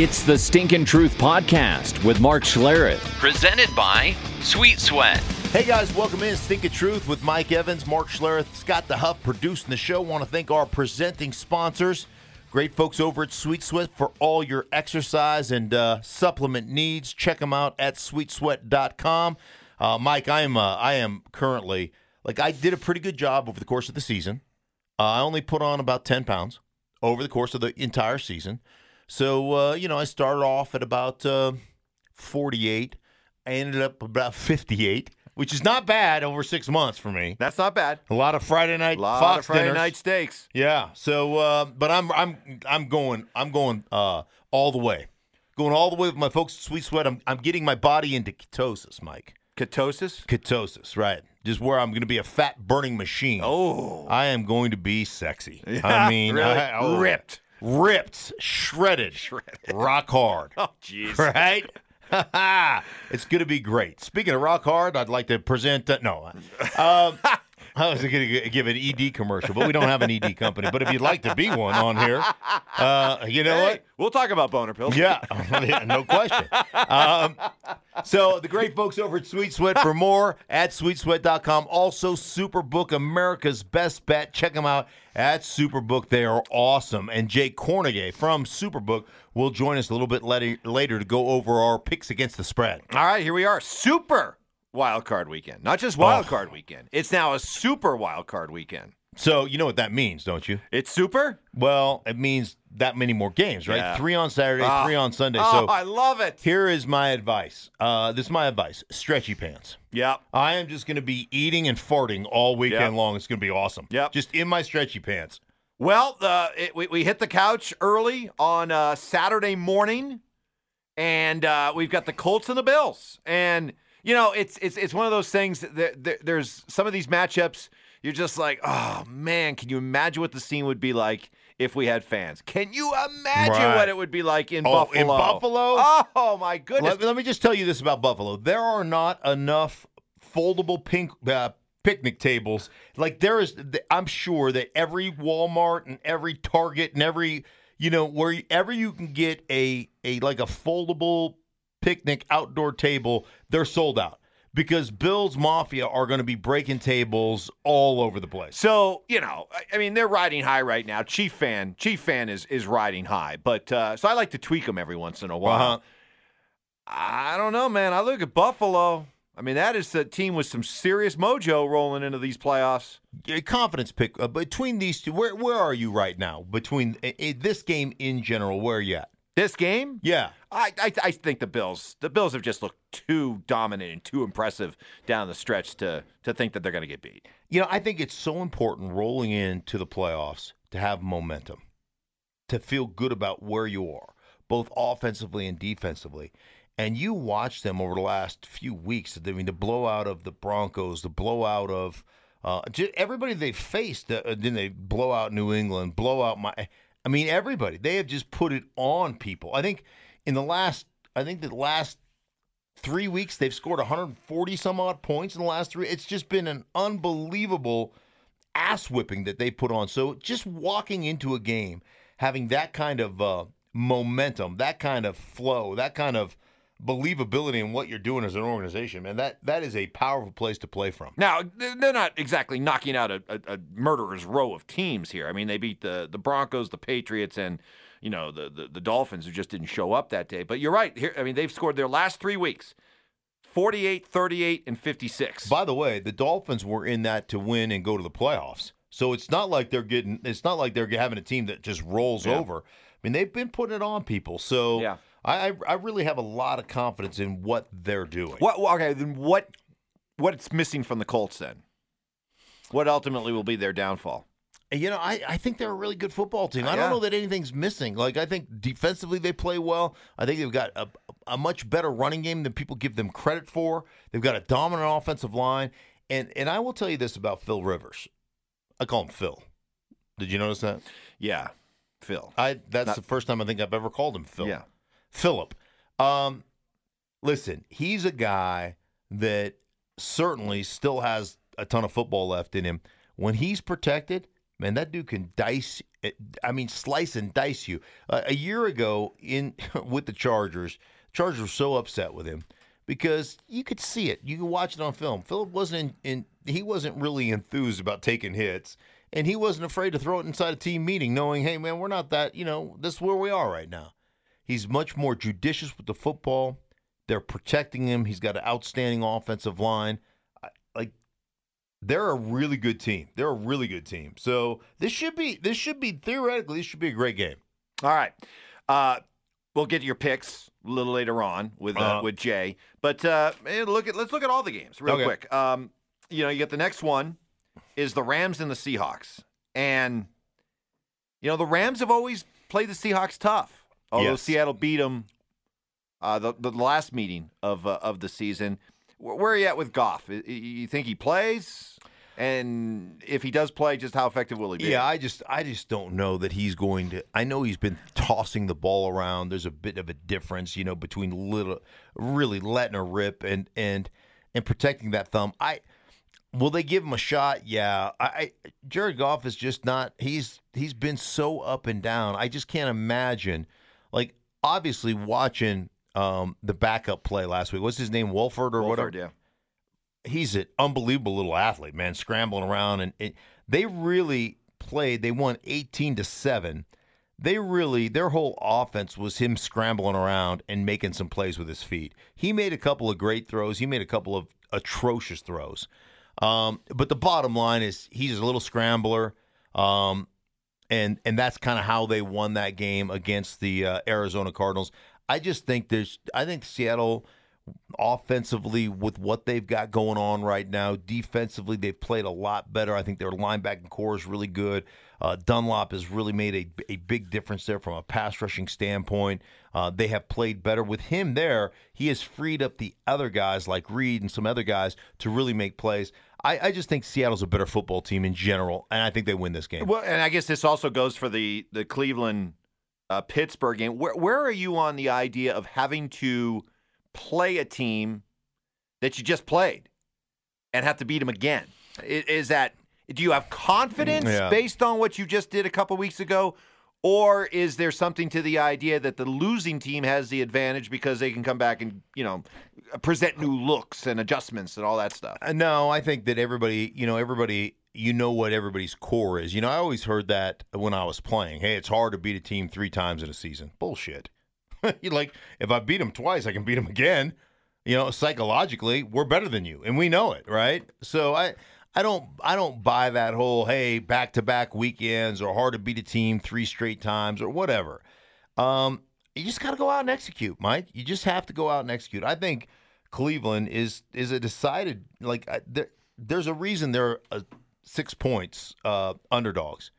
It's the Stinkin' Truth Podcast with Mark Schlereth. Presented by Sweet Sweat. Hey guys, welcome in Stinkin' Truth with Mike Evans, Mark Schlereth, Scott the Huff producing the show. Want to thank our presenting sponsors, great folks over at Sweet Sweat for all your exercise and uh, supplement needs. Check them out at sweetsweat.com. Uh, Mike, I am uh, I am currently like I did a pretty good job over the course of the season. Uh, I only put on about ten pounds over the course of the entire season. So uh, you know, I started off at about uh, forty-eight. I ended up about fifty-eight, which is not bad over six months for me. That's not bad. A lot of Friday night A lot Fox of Friday dinners. night steaks. Yeah. So, uh, but I'm I'm I'm going I'm going uh, all the way, going all the way with my folks at Sweet Sweat. I'm I'm getting my body into ketosis, Mike. Ketosis? Ketosis, right? Just where I'm going to be a fat burning machine. Oh. I am going to be sexy. Yeah, I mean, really? I- oh, Ripped. Ripped, shredded, Shredded. rock hard. Oh, jeez. Right? it's going to be great. Speaking of rock hard, I'd like to present. Uh, no, um, I was going to give an ED commercial, but we don't have an ED company. But if you'd like to be one on here, uh, you know Hey, what? we'll talk about boner pills. Yeah, no question. Um, so the great folks over at Sweet Sweat for more at sweetsweat.com. Also, Superbook, America's best bet. Check them out at Superbook. They are awesome. And Jake Kornegay from Superbook will join us a little bit later, later to go over our picks against the spread. All right, here we are. Super wild card weekend. Not just wild Oh. card weekend. It's now a super wild card weekend. So you know what that means, don't you? It's super? Well, it means that many more games, right? Yeah. Three on Saturday, Ah. three on Sunday. Oh, so I love it. here is my advice. Uh, this is my advice: stretchy pants. Yep. I am just going to be eating and farting all weekend Yep. long. It's going to be awesome. Yep. Just in my stretchy pants. Well, uh, it, we, we hit the couch early on uh, Saturday morning, and uh, we've got the Colts and the Bills. And you know, it's it's it's one of those things. That, that there's some of these matchups. You're just like, oh man, can you imagine what the scene would be like if we had fans? Can you imagine Right. what it would be like in Oh, Buffalo? in Buffalo? Oh my goodness! Let, let me just tell you this about Buffalo: there are not enough foldable pink uh, picnic tables. Like there is, I'm sure that every Walmart and every Target and every you know wherever you can get a a like a foldable picnic outdoor table, they're sold out because Bill's Mafia are going to be breaking tables all over the place. So you know, I- mean, they're riding high right now. Chief fan, Chief fan is is riding high, but uh, so I like to tweak them every once in a while. Uh-huh. I don't know, man. I look at Buffalo. I mean, that is a team with some serious mojo rolling into these playoffs. A confidence pick uh, between these two. Where where are you right now? Between uh, uh, this game in general, where are you at? This game, Yeah. I, I I think the Bills the Bills have just looked too dominant and too impressive down the stretch to to think that they're going to get beat. You know, I think it's so important rolling into the playoffs to have momentum, to feel good about where you are, both offensively and defensively. And you watch them over the last few weeks. I mean, the blowout of the Broncos, the blowout of uh, everybody they faced. Uh, then they blow out New England, blow out my. I mean, everybody. They have just put it on people. I think in the last, I think the last three weeks they've scored 140 some odd points in the last three. It's just been an unbelievable ass whipping that they put on. So just walking into a game, having that kind of uh, momentum, that kind of flow, that kind of believability in what you're doing as an organization, man, that that is a powerful place to play from. Now they're not exactly knocking out a, a, a murderer's row of teams here. I mean, they beat the the Broncos, the Patriots, and you know the, the the Dolphins who just didn't show up that day. But you're right. Here, I mean, they've scored their last three weeks. 48, 38, and 56. By the way, the Dolphins were in that to win and go to the playoffs. So it's not like they're getting. It's not like they're having a team that just rolls Yeah. over. I mean, they've been putting it on people. So Yeah. I, I I really have a lot of confidence in what they're doing. What? Okay, then what? What's missing from the Colts then? What ultimately will be their downfall? You know, I, I think they're a really good football team. Uh, I don't know that anything's missing. Like, I think defensively they play well. I think they've got a, a much better running game than people give them credit for. They've got a dominant offensive line. And and I will tell you this about Phil Rivers. I call him Phil. Did you notice that? Yeah, Phil. I that's Not- the first time I think I've ever called him Phil. Yeah. Philip. Um, listen, he's a guy that certainly still has a ton of football left in him. When he's protected, man, that dude can dice. I mean, slice and dice you. Uh, a year ago, in with the Chargers, Chargers were so upset with him because you could see it. You could watch it on film. Philip wasn't in, in he wasn't really enthused about taking hits. And he wasn't afraid to throw it inside a team meeting, knowing, hey, man, we're not that, you know, this is where we are right now. He's much more judicious with the football. They're protecting him. He's got an outstanding offensive line. Like they're a really good team. They're a really good team. So this should be this should be theoretically this should be a great game. All right. Uh, we'll get your picks a little later on with uh, Uh-huh. with Jay. But uh, eh, look at let's look at all the games real Okay. quick. Um, you know, you get the next one is the Rams and the Seahawks, and you know the Rams have always played the Seahawks tough. Although Yes. Seattle beat them uh, the the last meeting of uh, of the season. Where, are you at with Goff? You think he plays? And if he does play, just how effective will he be? Yeah, I just I just don't know that he's going to. I know he's been tossing the ball around. There's a bit of a difference, you know, between little really letting her rip and and and protecting that thumb. I will they give him a shot? Yeah. I, I Jared Goff is just not. He's he's been so up and down. I just can't imagine. Obviously watching um the backup play last week. What's his name? Wolford or whatever yeah. he's an unbelievable little athlete, man, scrambling around, and it, they really played. They won eighteen to seven. They really their whole offense was him scrambling around and making some plays with his feet. He made a couple of great throws. He made a couple of atrocious throws. Um, but the bottom line is he's a little scrambler. Um, and and that's kind of how they won that game against the uh, Arizona Cardinals. I just think there's I think Seattle offensively with what they've got going on right now. Defensively, they've played a lot better. I think their linebacking core is really good. Uh, Dunlap has really made a, a big difference there from a pass rushing standpoint. Uh, they have played better with him there. He has freed up the other guys like Reed and some other guys to really make plays. I, I just think Seattle's a better football team in general, and I think they win this game. Well, and I guess this also goes for the the Cleveland uh, Pittsburgh game. Where where are you on the idea of having to play a team that you just played and have to beat them again? I- Is, that do you have confidence Yeah. based on what you just did a couple weeks ago? Or is there something to the idea that the losing team has the advantage because they can come back and, you know, present new looks and adjustments and all that stuff? Uh, No, I think that everybody, you know, everybody, you know what everybody's core is. You know, I always heard that when I was playing. Hey, it's hard to beat a team three times in a season. Bullshit. like if I beat them twice, I can beat them again. You know, psychologically, we're better than you, and we know it, right? So I, I don't, I don't buy that whole hey back to back weekends or hard to beat a team three straight times or whatever. Um, you just got to go out and execute, Mike. You just have to go out and execute. I think Cleveland is is a decided like there, there's a reason they're uh, six points uh, underdogs,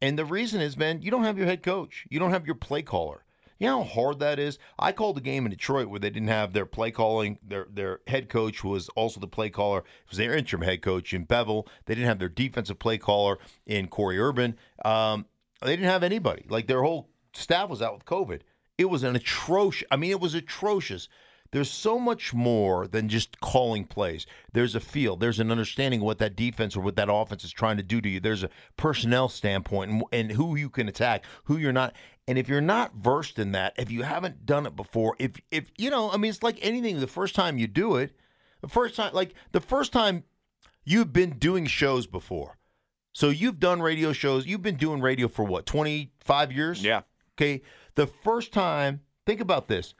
and the reason is, man, you don't have your head coach, you don't have your play caller. You know how hard that is. I called a game in Detroit where they didn't have their play calling. Their their head coach was also the play caller. It was their interim head coach in Bevell. They didn't have their defensive play caller in Corey Urban. Um, they didn't have anybody. Like their whole staff was out with COVID. It was an atrocious. I mean, it was atrocious. There's so much more than just calling plays. There's a feel. There's an understanding of what that defense or what that offense is trying to do to you. There's a personnel standpoint and, and who you can attack, who you're not. And if you're not versed in that, if you haven't done it before, if if you know, I mean, it's like anything. The first time you do it, the first time, like the first time you've been doing shows before. So you've done radio shows. You've been doing radio for what, 25 years? Yeah. Okay. The first time, think about this.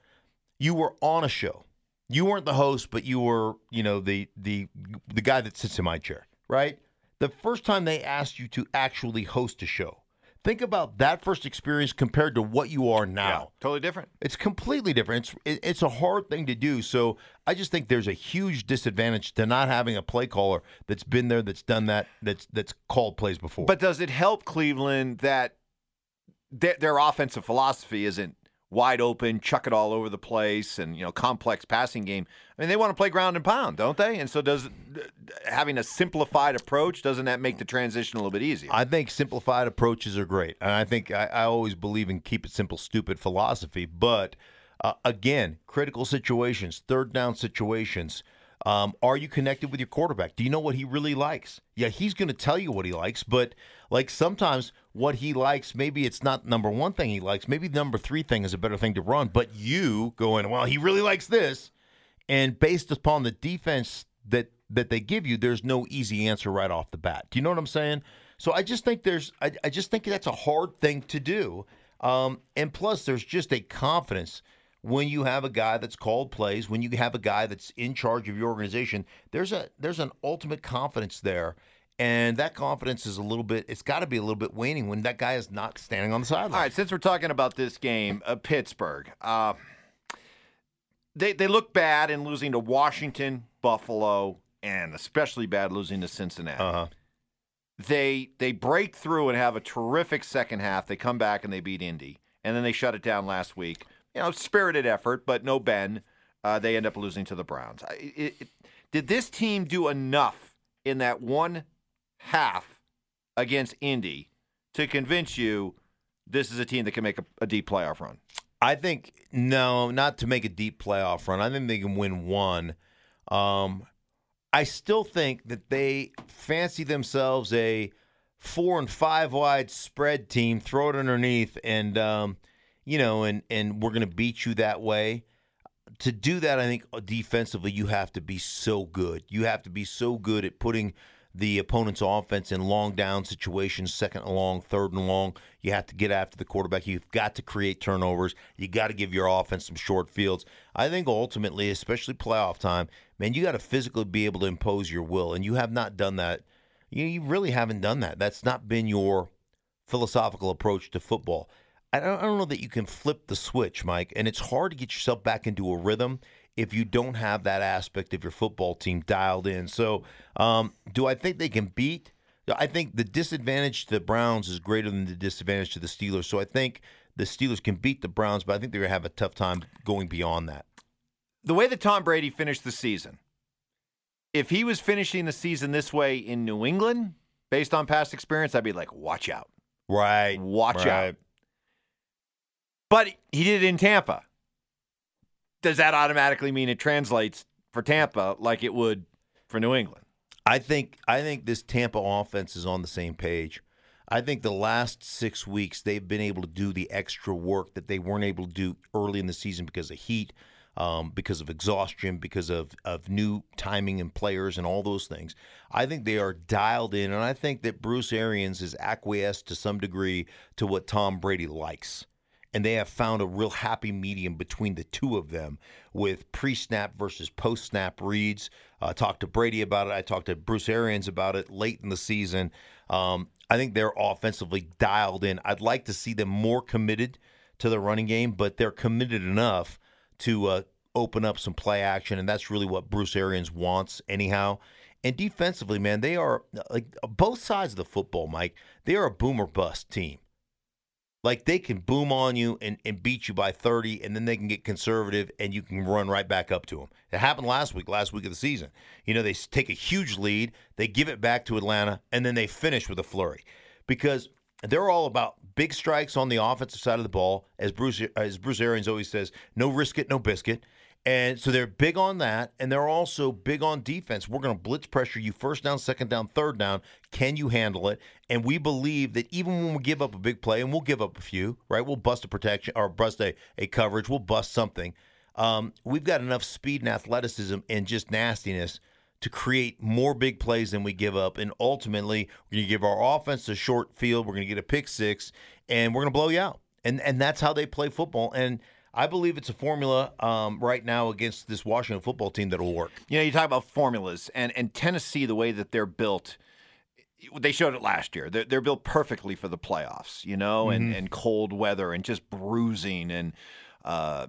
You were on a show. You weren't the host, but you were, you know, the the the guy that sits in my chair, right? The first time they asked you to actually host a show. Think about that first experience compared to what you are now. totally different. It's completely different. It's it- it's a hard thing to do. So I just think there's a huge disadvantage to not having a play caller that's been there, that's done that, that's that's called plays before. But does it help Cleveland that their, their offensive philosophy isn't wide open, chuck it all over the place, and you know complex passing game? I mean, they want to play ground and pound, don't they? And so does having a simplified approach doesn't that make the transition a little bit easier? I think simplified approaches are great, and I think I, I always believe in keep it simple, stupid philosophy. But uh, again, critical situations, third down situations. Um, are you connected with your quarterback? Do you know what he really likes? Yeah, he's going to tell you what he likes, but like sometimes what he likes, maybe it's not number one thing he likes. Maybe number three thing is a better thing to run. But you going, well, he really likes this, and based upon the defense that that they give you, there's no easy answer right off the bat. Do you know what I'm saying? So I just think there's, I, I just think that's a hard thing to do. Um, and plus, there's just a confidence when you have a guy that's called plays, when you have a guy that's in charge of your organization. There's a there's an ultimate confidence there. And that confidence is a little bit, it's got to be a little bit waning when that guy is not standing on the sideline. All right, since we're talking about this game, uh, Pittsburgh, uh, they they look bad in losing to Washington, Buffalo, and especially bad losing to Cincinnati. Uh-huh. They they break through and have a terrific second half. They come back and they beat Indy, and then they shut it down last week. You know, spirited effort, but no Ben. Uh, they end up losing to the Browns. It, it, did this team do enough in that one half against Indy to convince you this is a team that can make a, a deep playoff run? I think no, not to make a deep playoff run. I think they can win one. Um, I still think that they fancy themselves a four and five wide spread team. Throw it underneath, and um, you know, and and we're going to beat you that way. To do that, I think uh, defensively you have to be so good. You have to be so good at putting the opponent's offense in long down situations, second and long, third and long. You have to get after the quarterback. You've got to create turnovers. You got to give your offense some short fields. I think ultimately, especially playoff time, man, you got to physically be able to impose your will, and you have not done that. You, you really haven't done that. That's not been your philosophical approach to football. I don't, I don't know that you can flip the switch, Mike, and it's hard to get yourself back into a rhythm if you don't have that aspect of your football team dialed in. So, um, do I think they can beat? I think the disadvantage to the Browns is greater than the disadvantage to the Steelers. So I think the Steelers can beat the Browns, but I think they're going to have a tough time going beyond that. The way that Tom Brady finished the season, if he was finishing the season this way in New England, based on past experience, I'd be like, watch out. Right. Watch right. out. But he did it in Tampa. Does that automatically mean it translates for Tampa like it would for New England? I think I think this Tampa offense is on the same page. I think the last six weeks they've been able to do the extra work that they weren't able to do early in the season because of heat, um, because of exhaustion, because of of new timing and players and all those things. I think they are dialed in, and I think that Bruce Arians is acquiesced to some degree to what Tom Brady likes and they have found a real happy medium between the two of them with pre-snap versus post-snap reads. I uh, talked to Brady about it. I talked to Bruce Arians about it late in the season. Um, I think they're offensively dialed in. I'd like to see them more committed to the running game, but they're committed enough to uh, open up some play action, and that's really what Bruce Arians wants, anyhow. And defensively, man, they are like both sides of the football, Mike. They are a boomer bust team. Like they can boom on you and, and beat you by 30, and then they can get conservative and you can run right back up to them. It happened last week, last week of the season. You know, they take a huge lead, they give it back to Atlanta, and then they finish with a flurry because they're all about big strikes on the offensive side of the ball. As Bruce, as Bruce Arians always says, no risk it, no biscuit. And so they're big on that, and they're also big on defense. We're going to blitz pressure you first down, second down, third down. Can you handle it? And we believe that even when we give up a big play, and we'll give up a few, right? We'll bust a protection or bust a, a coverage, we'll bust something. Um, we've got enough speed and athleticism and just nastiness to create more big plays than we give up. And ultimately, we're going to give our offense a short field. We're going to get a pick six, and we're going to blow you out. and and that's how they play football. And I believe it's a formula um, right now against this Washington football team that'll work. You know, you talk about formulas, and, and Tennessee, the way that they're built, they showed it last year. They're, they're built perfectly for the playoffs, you know, and, and cold weather and just bruising and uh,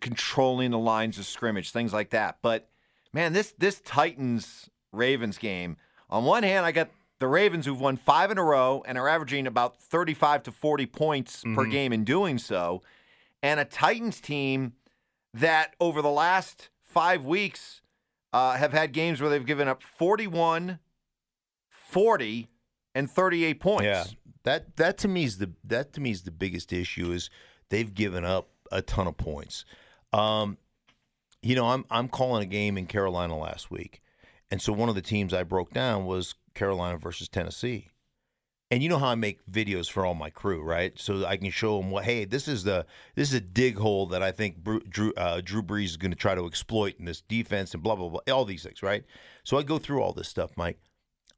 controlling the lines of scrimmage, things like that. But man, this this Titans Ravens game, on one hand, I got the Ravens who've won five in a row and are averaging about 35 to 40 points per game in doing so, and a Titans team that over the last five weeks uh, have had games where they've given up 41, 40, and 38 points. Yeah, that that to me is the that to me is the biggest issue is they've given up a ton of points. Um, you know, I'm I'm calling a game in Carolina last week, and so one of the teams I broke down was Carolina versus Tennessee. And you know how I make videos for all my crew, right? So I can show them what, hey, this is the this is a dig hole that I think Drew uh, Drew Brees is going to try to exploit in this defense and blah blah blah, all these things, right? So I go through all this stuff, Mike.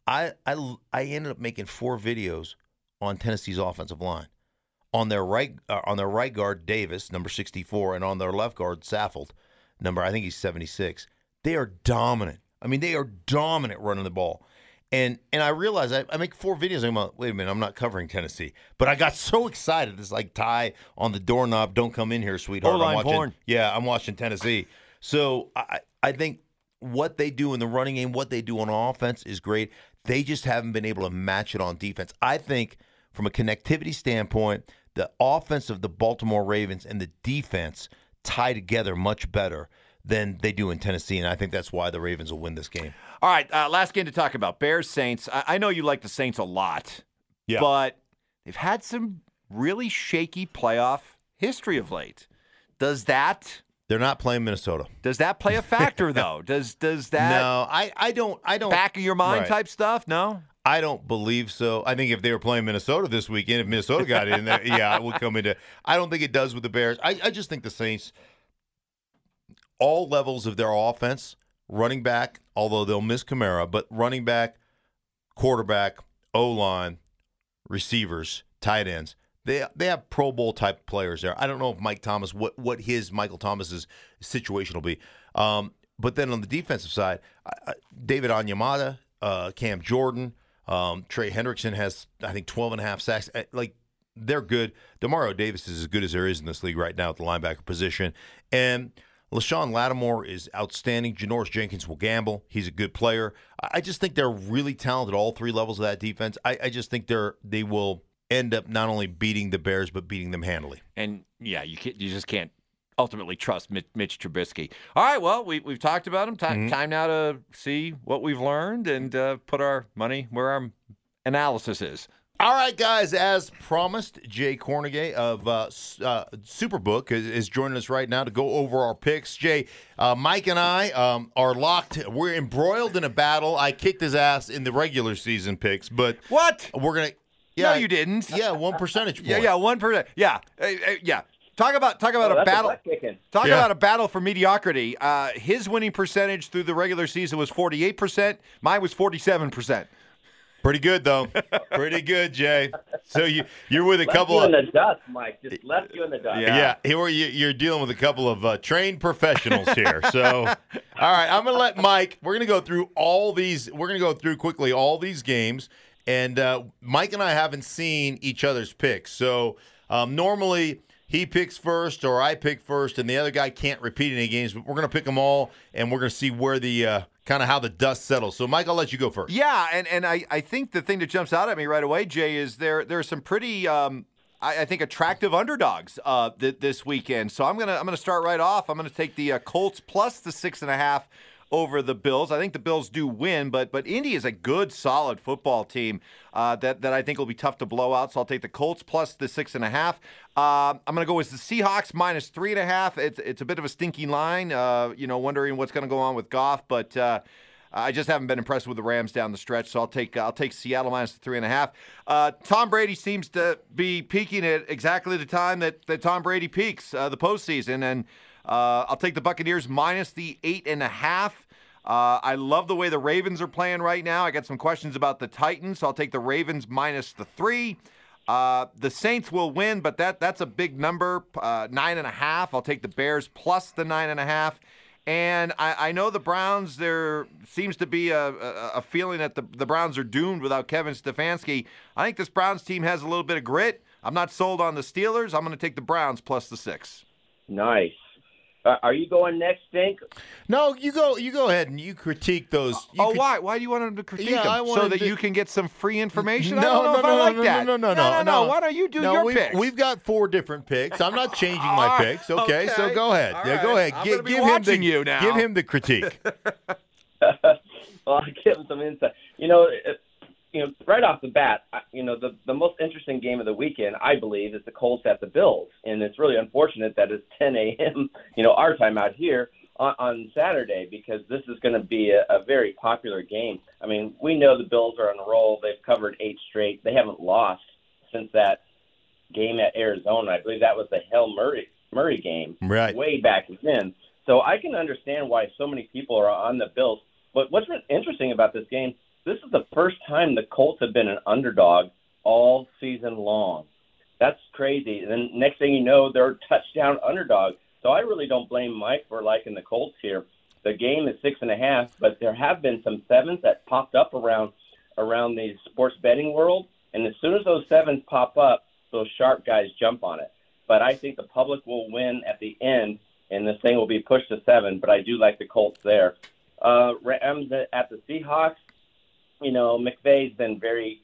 I I I ended up making four videos on Tennessee's offensive line. On their right uh, on their right guard Davis, number 64, and on their left guard Saffold, number I think he's 76. They are dominant. I mean, they are dominant running the ball. And and I realized I, I make four videos. I'm like, wait a minute, I'm not covering Tennessee. But I got so excited. It's like tie on the doorknob. Don't come in here, sweetheart. O-line I'm watching. porn. Yeah, I'm watching Tennessee. So I I think what they do in the running game, what they do on offense is great. They just haven't been able to match it on defense. I think from a connectivity standpoint, the offense of the Baltimore Ravens and the defense tie together much better than they do in Tennessee, and I think that's why the Ravens will win this game. All right, uh, last game to talk about Bears Saints. I, I know you like the Saints a lot, Yeah. but they've had some really shaky playoff history of late. Does that They're not playing Minnesota. does that play a factor though? Does does that no, I, I don't I don't back of your mind Right. type stuff? No. I don't believe so. I think if they were playing Minnesota this weekend, if Minnesota got in there, yeah, it would come into. I don't think it does with the Bears. I, I just think the Saints, all levels of their offense, running back, although they'll miss Kamara, but running back, quarterback, O line, receivers, tight ends. They they have Pro Bowl type players there. I don't know if Mike Thomas what what his Michael Thomas's situation will be. Um, but then on the defensive side, David Onyemata, uh, Cam Jordan, um, Trey Hendrickson has I think 12 and a half sacks. Uh, Like they're good. Demario Davis is as good as there is in this league right now at the linebacker position, and Marshon Lattimore is outstanding. Janoris Jenkins will gamble. He's a good player. I just think they're really talented all three levels of that defense. I, I just think they're they will end up not only beating the Bears but beating them handily. And yeah, you can, you just can't ultimately trust Mitch, Mitch Trubisky. All right, well, we, we've talked about him. Time, time now to see what we've learned and uh, put our money where our analysis is. All right, guys. As promised, Jay Kornegay of uh, uh, Superbook is, is joining us right now to go over our picks. Jay, uh, Mike, and I um, are locked. We're embroiled in a battle. I kicked his ass in the regular season picks, but What? we're gonna. Yeah, no, you didn't. Yeah, one percentage point. Yeah, yeah, one percent. Yeah, Uh, uh, yeah. Talk about talk about Oh, a battle. butt kicking. Talk Yeah. about a battle for mediocrity. Uh, his winning percentage through the regular season was forty eight percent. Mine was forty seven percent. Pretty good though. Pretty good, Jay. So you you're with a Left couple you of in the dust, Mike. Just left you in the dust. Yeah, here you- you're dealing with a couple of uh, trained professionals here. So, all right, I'm going to let Mike. We're going to go through all these. We're going to go through quickly all these games, and uh, Mike and I haven't seen each other's picks. So um, normally he picks first, or I pick first, and the other guy can't repeat any games. But we're going to pick them all, and we're going to see where the uh, kind of how the dust settles. So, Mike, I'll let you go first. Yeah, and, and I, I think the thing that jumps out at me right away, Jay, is there there are some pretty um, I, I think attractive underdogs uh, th- this weekend. So I'm gonna I'm gonna start right off. I'm gonna take the uh, Colts plus the six and a half over the Bills. I think the Bills do win, but but Indy is a good, solid football team uh, that that I think will be tough to blow out. So I'll take the Colts plus the six and a half. Um I'm going to go with the Seahawks minus three and a half. It's it's a bit of a stinky line. Uh, you know, wondering what's going to go on with Goff, but. Uh, I just haven't been impressed with the Rams down the stretch, so I'll take I'll take Seattle minus the three and a half. Uh, Tom Brady seems to be peaking at exactly the time that, that Tom Brady peaks, uh, the postseason, and uh, I'll take the Buccaneers minus the eight and a half. Uh, I love the way the Ravens are playing right now. I got some questions about the Titans, so I'll take the Ravens minus the three. Uh, the Saints will win, but that that's a big number, uh, nine and a half. I'll take the Bears plus the nine and a half. And I, I know the Browns. There seems to be a, a, a feeling that the, the Browns are doomed without Kevin Stefanski. I think this Browns team has a little bit of grit. I'm not sold on the Steelers. I'm going to take the Browns plus the six. Nice. Uh, are you going next, Stink? No, you go. You go ahead and you critique those. You oh, crit- why? Why do you want him to critique Yeah, them? I so that to- you can get some free information? No, I don't know no, if no, I no, like no, that. no, no, no, no, no. no. Why don't you do no, your we've, picks? We've got four different picks. I'm not changing my picks. Okay, so go ahead. All yeah, go ahead. I'm Gi- gonna be give him the you now. give him the critique. well, I'll give him some insight. You know, it, you know, right off the bat, you know, the the most interesting game of the weekend, I believe, is the Colts at the Bills, and it's really unfortunate that it's 10 a.m. You know, our time out here on, on Saturday because this is going to be a, a very popular game. I mean, we know the Bills are on a roll; they've covered eight straight. They haven't lost since that game at Arizona. I believe that was the Hail Murray Murray game Right. way back then. So I can understand why so many people are on the Bills. But what's interesting about this game, this is the first time the Colts have been an underdog all season long. That's crazy. And then next thing you know, they're touchdown underdog. So I really don't blame Mike for liking the Colts here. The game is six and a half, but there have been some sevens that popped up around around the sports betting world. And as soon as those sevens pop up, those sharp guys jump on it. But I think the public will win at the end, and this thing will be pushed to seven. But I do like the Colts there. Uh, Rams at the Seahawks. You know, McVay's been very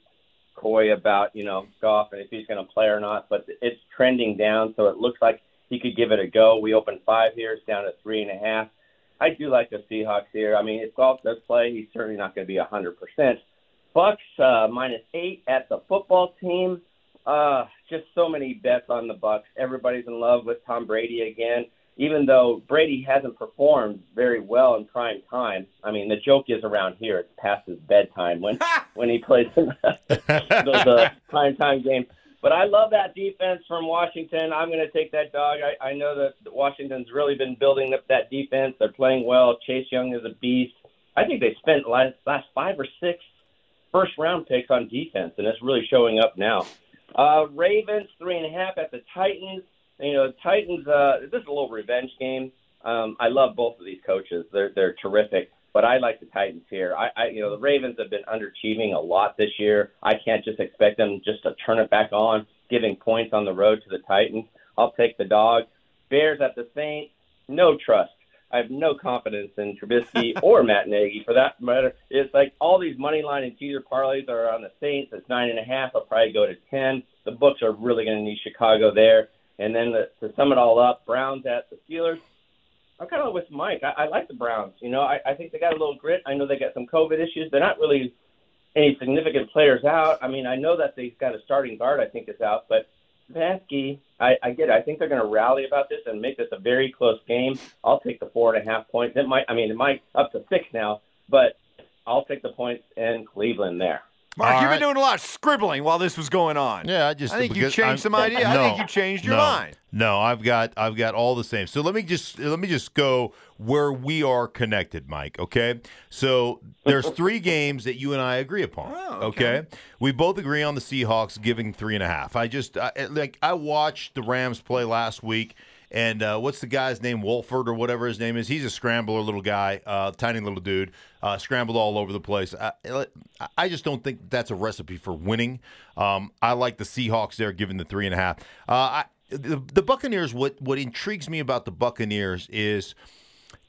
coy about you know Goff and if he's going to play or not, but it's trending down, so it looks like he could give it a go. We opened five here; it's down to three and a half. I do like the Seahawks here. I mean, if Goff does play, he's certainly not going to be a hundred percent. Bucks uh, minus eight at the football team. Uh, just so many bets on the Bucks. Everybody's in love with Tom Brady again, even though Brady hasn't performed very well in prime time. I mean, the joke is around here it's past his bedtime when when he plays those uh, prime time games. But I love that defense from Washington. I'm going to take that dog. I, I know that Washington's really been building up that defense. They're playing well. Chase Young is a beast. I think they spent last last five or six first round picks on defense, and it's really showing up now. Uh, Ravens three and a half at the Titans. You know, Titans. Uh, this is a little revenge game. Um, I love both of these coaches. They're they're terrific, but I like the Titans here. I, I you know the Ravens have been underachieving a lot this year. I can't just expect them just to turn it back on, giving points on the road to the Titans. I'll take the dog. Bears at the Saints. No trust. I have no confidence in Trubisky or Matt Nagy for that matter. It's like all these money line and teaser parlays are on the Saints. It's nine and a half. I'll probably go to ten. The books are really going to need Chicago there. And then the, to sum it all up, Browns at the Steelers. I'm kind of with Mike. I, I like the Browns. You know, I, I think they got a little grit. I know they got some COVID issues. They're not really any significant players out. I mean, I know that they've got a starting guard. I think is out, but Stefanski, I, I get it. I think they're going to rally about this and make this a very close game. I'll take the four and a half points. It might, I mean, it might up to six now, but I'll take the points in Cleveland there. Mark, All you've right. been doing a lot of scribbling while this was going on. Yeah, I just I think you changed I'm- some idea. I think you changed your no, mind. No, I've got I've got all the same. So let me just let me just go where we are connected, Mike. Okay, so there's three games that you and I agree upon. Oh, okay. okay. we both agree on the Seahawks giving three and a half. I just I, like I watched the Rams play last week. And uh, what's the guy's name? Wolford or whatever his name is. He's a scrambler, little guy, uh, tiny little dude, uh, scrambled all over the place. I, I just don't think that's a recipe for winning. Um, I like the Seahawks there, given the three and a half. Uh, I, the, the Buccaneers. What what intrigues me about the Buccaneers is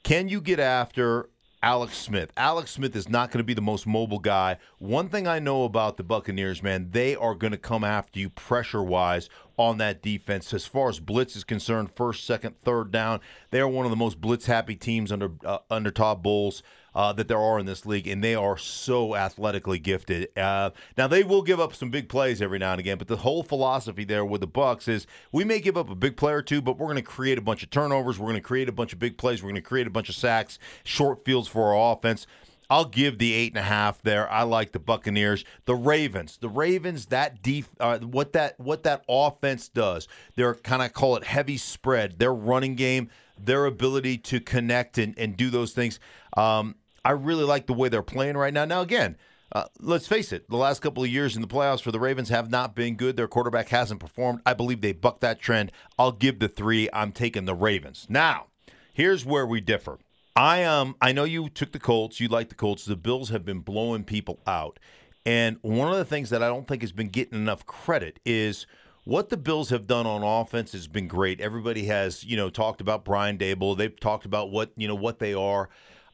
can you get after Alex Smith? Alex Smith is not going to be the most mobile guy. One thing I know about the Buccaneers, man, they are going to come after you pressure wise on that defense. As far as blitz is concerned, first, second, third down, they are one of the most blitz happy teams under uh, under Todd Bowles. Uh, that there are in this league, and they are so athletically gifted. Uh, now they will give up some big plays every now and again, but the whole philosophy there with the Bucks is we may give up a big play or two, but we're going to create a bunch of turnovers. We're going to create a bunch of big plays. We're going to create a bunch of sacks, short fields for our offense. I'll give the eight and a half there. I like the Buccaneers, the Ravens. The Ravens, that def, uh, what that what that offense does, they're kind of call it heavy spread. Their running game, their ability to connect and, and do those things. Um, I really like the way they're playing right now. Now again, Uh, let's face it, the last couple of years in the playoffs for the Ravens have not been good. Their quarterback hasn't performed. I believe they bucked that trend. I'll give the three. I'm taking the Ravens. Now, here's where we differ. I um I know you took the Colts. You like the Colts. The Bills have been blowing people out. And one of the things that I don't think has been getting enough credit is what the Bills have done on offense has been great. Everybody has, you know, talked about Brian Daboll. They've talked about what, you know, what they are.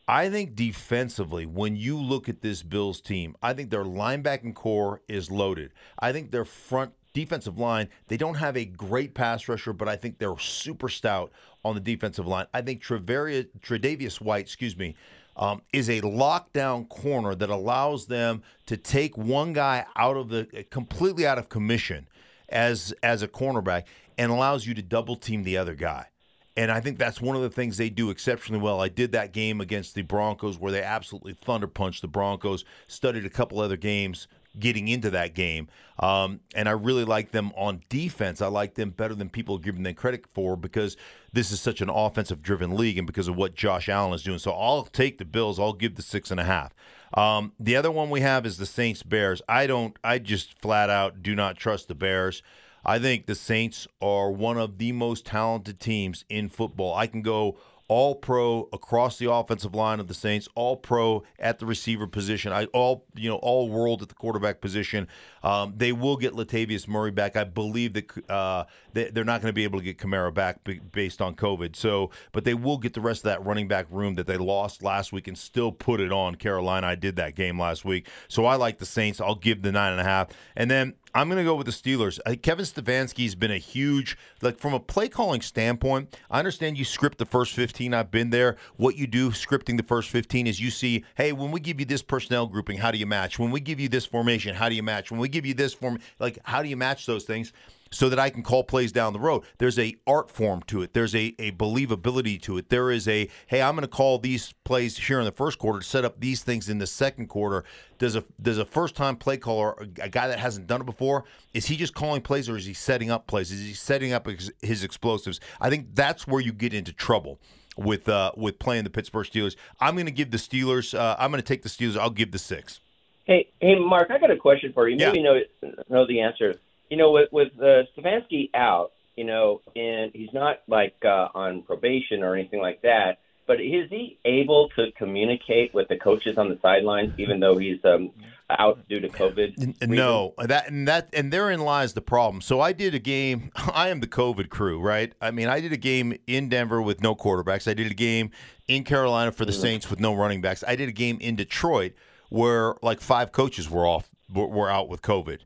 I think defensively, when you look at this Bills team, I think their linebacking core is loaded. I think their front defensive line, they don't have a great pass rusher, but I think they're super stout on the defensive line. I think Treveria, Tredavious White, excuse me, um, is a lockdown corner that allows them to take one guy out of the completely out of commission as as a cornerback and allows you to double team the other guy. And I think that's one of the things they do exceptionally well. I did that game against the Broncos where they absolutely thunder punched the Broncos. Studied a couple other games getting into that game. Um, and I really like them on defense. I like them better than people giving them credit for because this is such an offensive driven league and because of what Josh Allen is doing. So I'll take the Bills. I'll give the six and a half. Um, the other one we have is the Saints Bears. I don't, I just flat out do not trust the Bears. I think the Saints are one of the most talented teams in football. I can go all pro across the offensive line of the Saints, all pro at the receiver position, I all you know all world at the quarterback position. Um, they will get Latavius Murray back. I believe that uh, they, are not going to be able to get Kamara back based on COVID. So, but they will get the rest of that running back room that they lost last week and still put it on Carolina. I did that game last week, so I like the Saints. I'll give the nine and a half, and then I'm going to go with the Steelers. Kevin Stefanski's been a huge, like from a play calling standpoint. I understand you script the first 15. I've been there. What you do scripting the first 15 is you see, hey, when we give you this personnel grouping, how do you match? When we give you this formation, how do you match? When we give you this form, like how do you match those things? So that I can call plays down the road. There's a art form to it. There's a, a believability to it. There is a hey, I'm going to call these plays here in the first quarter to set up these things in the second quarter. Does a does a first time play caller, a guy that hasn't done it before, is he just calling plays or is he setting up plays? Is he setting up his, his explosives? I think that's where you get into trouble with uh, with playing the Pittsburgh Steelers. I'm going to give the Steelers. Uh, I'm going to take the Steelers. I'll give the six. Hey, hey, Mark, I got a question for you. Maybe yeah. know know the answer you know, with with uh, Stefanski out, you know, and he's not like uh, on probation or anything like that. But is he able to communicate with the coaches on the sidelines, even though he's um, out due to COVID? No, that and that and therein lies the problem. So I did a game. I am the COVID crew, right? I mean, I did a game in Denver with no quarterbacks. I did a game in Carolina for the mm-hmm. Saints with no running backs. I did a game in Detroit where like five coaches were off, were out with COVID.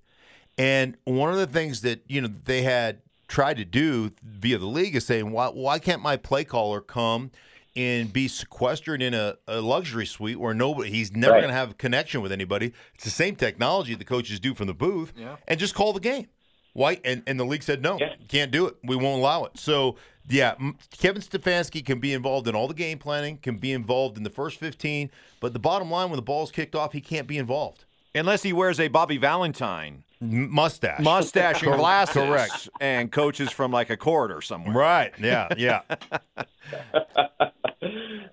And one of the things that you know they had tried to do via the league is saying, why, why can't my play caller come and be sequestered in a, a luxury suite where nobody he's never right. going to have a connection with anybody? It's the same technology the coaches do from the booth, yeah. and just call the game. Why? And, and the league said no, yeah. can't do it. We won't allow it. So yeah, Kevin Stefanski can be involved in all the game planning, can be involved in the first 15, but the bottom line, when the ball's kicked off, he can't be involved. Unless he wears a Bobby Valentine mustache, mustache and glasses, correct, and coaches from like a corridor somewhere. Right? Yeah, yeah.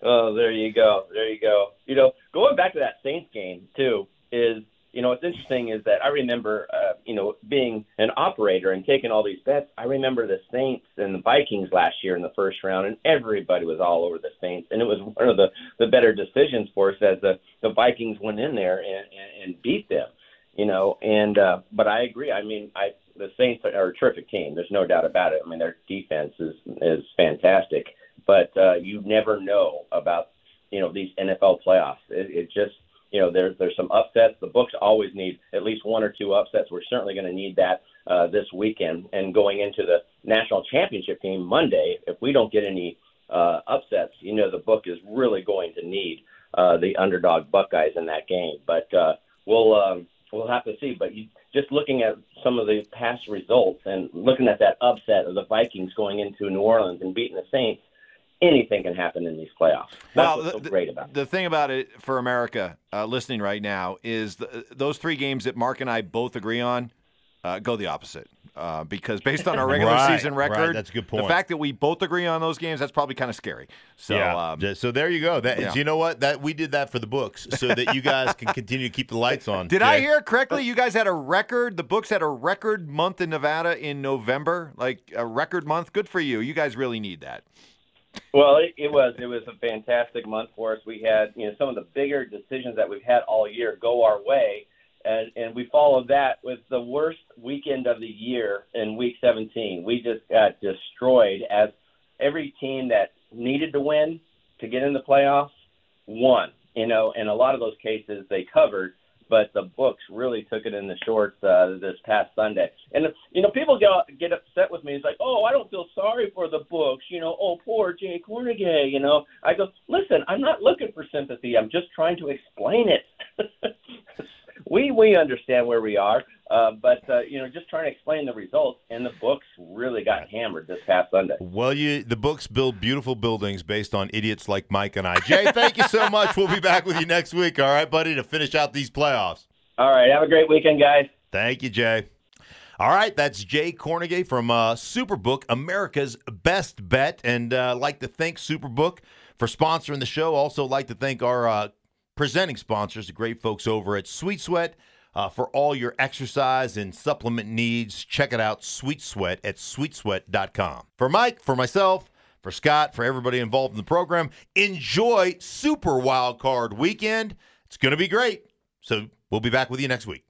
oh, there you go, there you go. You know, going back to that Saints game too is you know what's interesting is that I remember uh, you know being an operator and taking all these bets. I remember the Saints and the Vikings last year in the first round, and everybody was all over the Saints, and it was one of the the better decisions for us as the the Vikings went in there and, and, and beat them you know. And uh, but I agree. I mean, I the Saints are a terrific team. There's no doubt about it. I mean, their defense is is fantastic, but uh, you never know about you know these NFL playoffs. It, it just you know there's there's some upsets. The books always need at least one or two upsets. We're certainly going to need that uh, this weekend. And going into the national championship game Monday, if we don't get any uh, upsets, you know the book is really going to need uh, the underdog Buckeyes in that game. But uh, we'll um, we'll have to see. But you, just looking at some of the past results and looking at that upset of the Vikings going into New Orleans and beating the Saints, anything can happen in these playoffs. That's well, what's so the, great about it. The thing about it for America uh, listening right now is the, those three games that Mark and I both agree on. Uh, go the opposite. Uh, because based on our regular Right, season right, record, that's a good point. The fact that we both agree on those games, that's probably kind of scary. So, yeah. um, so there you go. That yeah. you know what? That we did that for the books so that you guys can continue to keep the lights on. did I hear correctly? You guys had a record. The books had a record month in Nevada in November, like a record month. Good for you. You guys really need that. Well, it, it was it was a fantastic month for us. We had you know some of the bigger decisions that we've had all year go our way, and and we followed that with the worst weekend of the year in Week 17. We just got destroyed as every team that needed to win to get in the playoffs won. You know, in a lot of those cases they covered, but the books really took it in the shorts uh, this past Sunday. And you know, people get get upset with me. It's like, oh, I don't feel sorry for the books. You know, oh, poor Jay Kornegay. You know, I go, listen, I'm not looking for sympathy. I'm just trying to explain it. we we understand where we are, uh, but uh, you know, just trying to explain the results. And the books really got hammered this past Sunday. Well, you the books build beautiful buildings based on idiots like Mike and I. Jay, thank you so much. We'll be back with you next week. All right, buddy, to finish out these playoffs. All right, have a great weekend, guys. Thank you, Jay. All right, that's Jay Kornegay from uh, Superbook, America's best bet, and uh, like to thank Superbook for sponsoring the show. Also, like to thank our uh, presenting sponsors, the great folks over at Sweet Sweat. Uh, for all your exercise and supplement needs, check it out, Sweet Sweat at sweetsweat.com. For Mike, for myself, for Scott, for everybody involved in the program, enjoy Super Wild Card Weekend. It's going to be great. So we'll be back with you next week.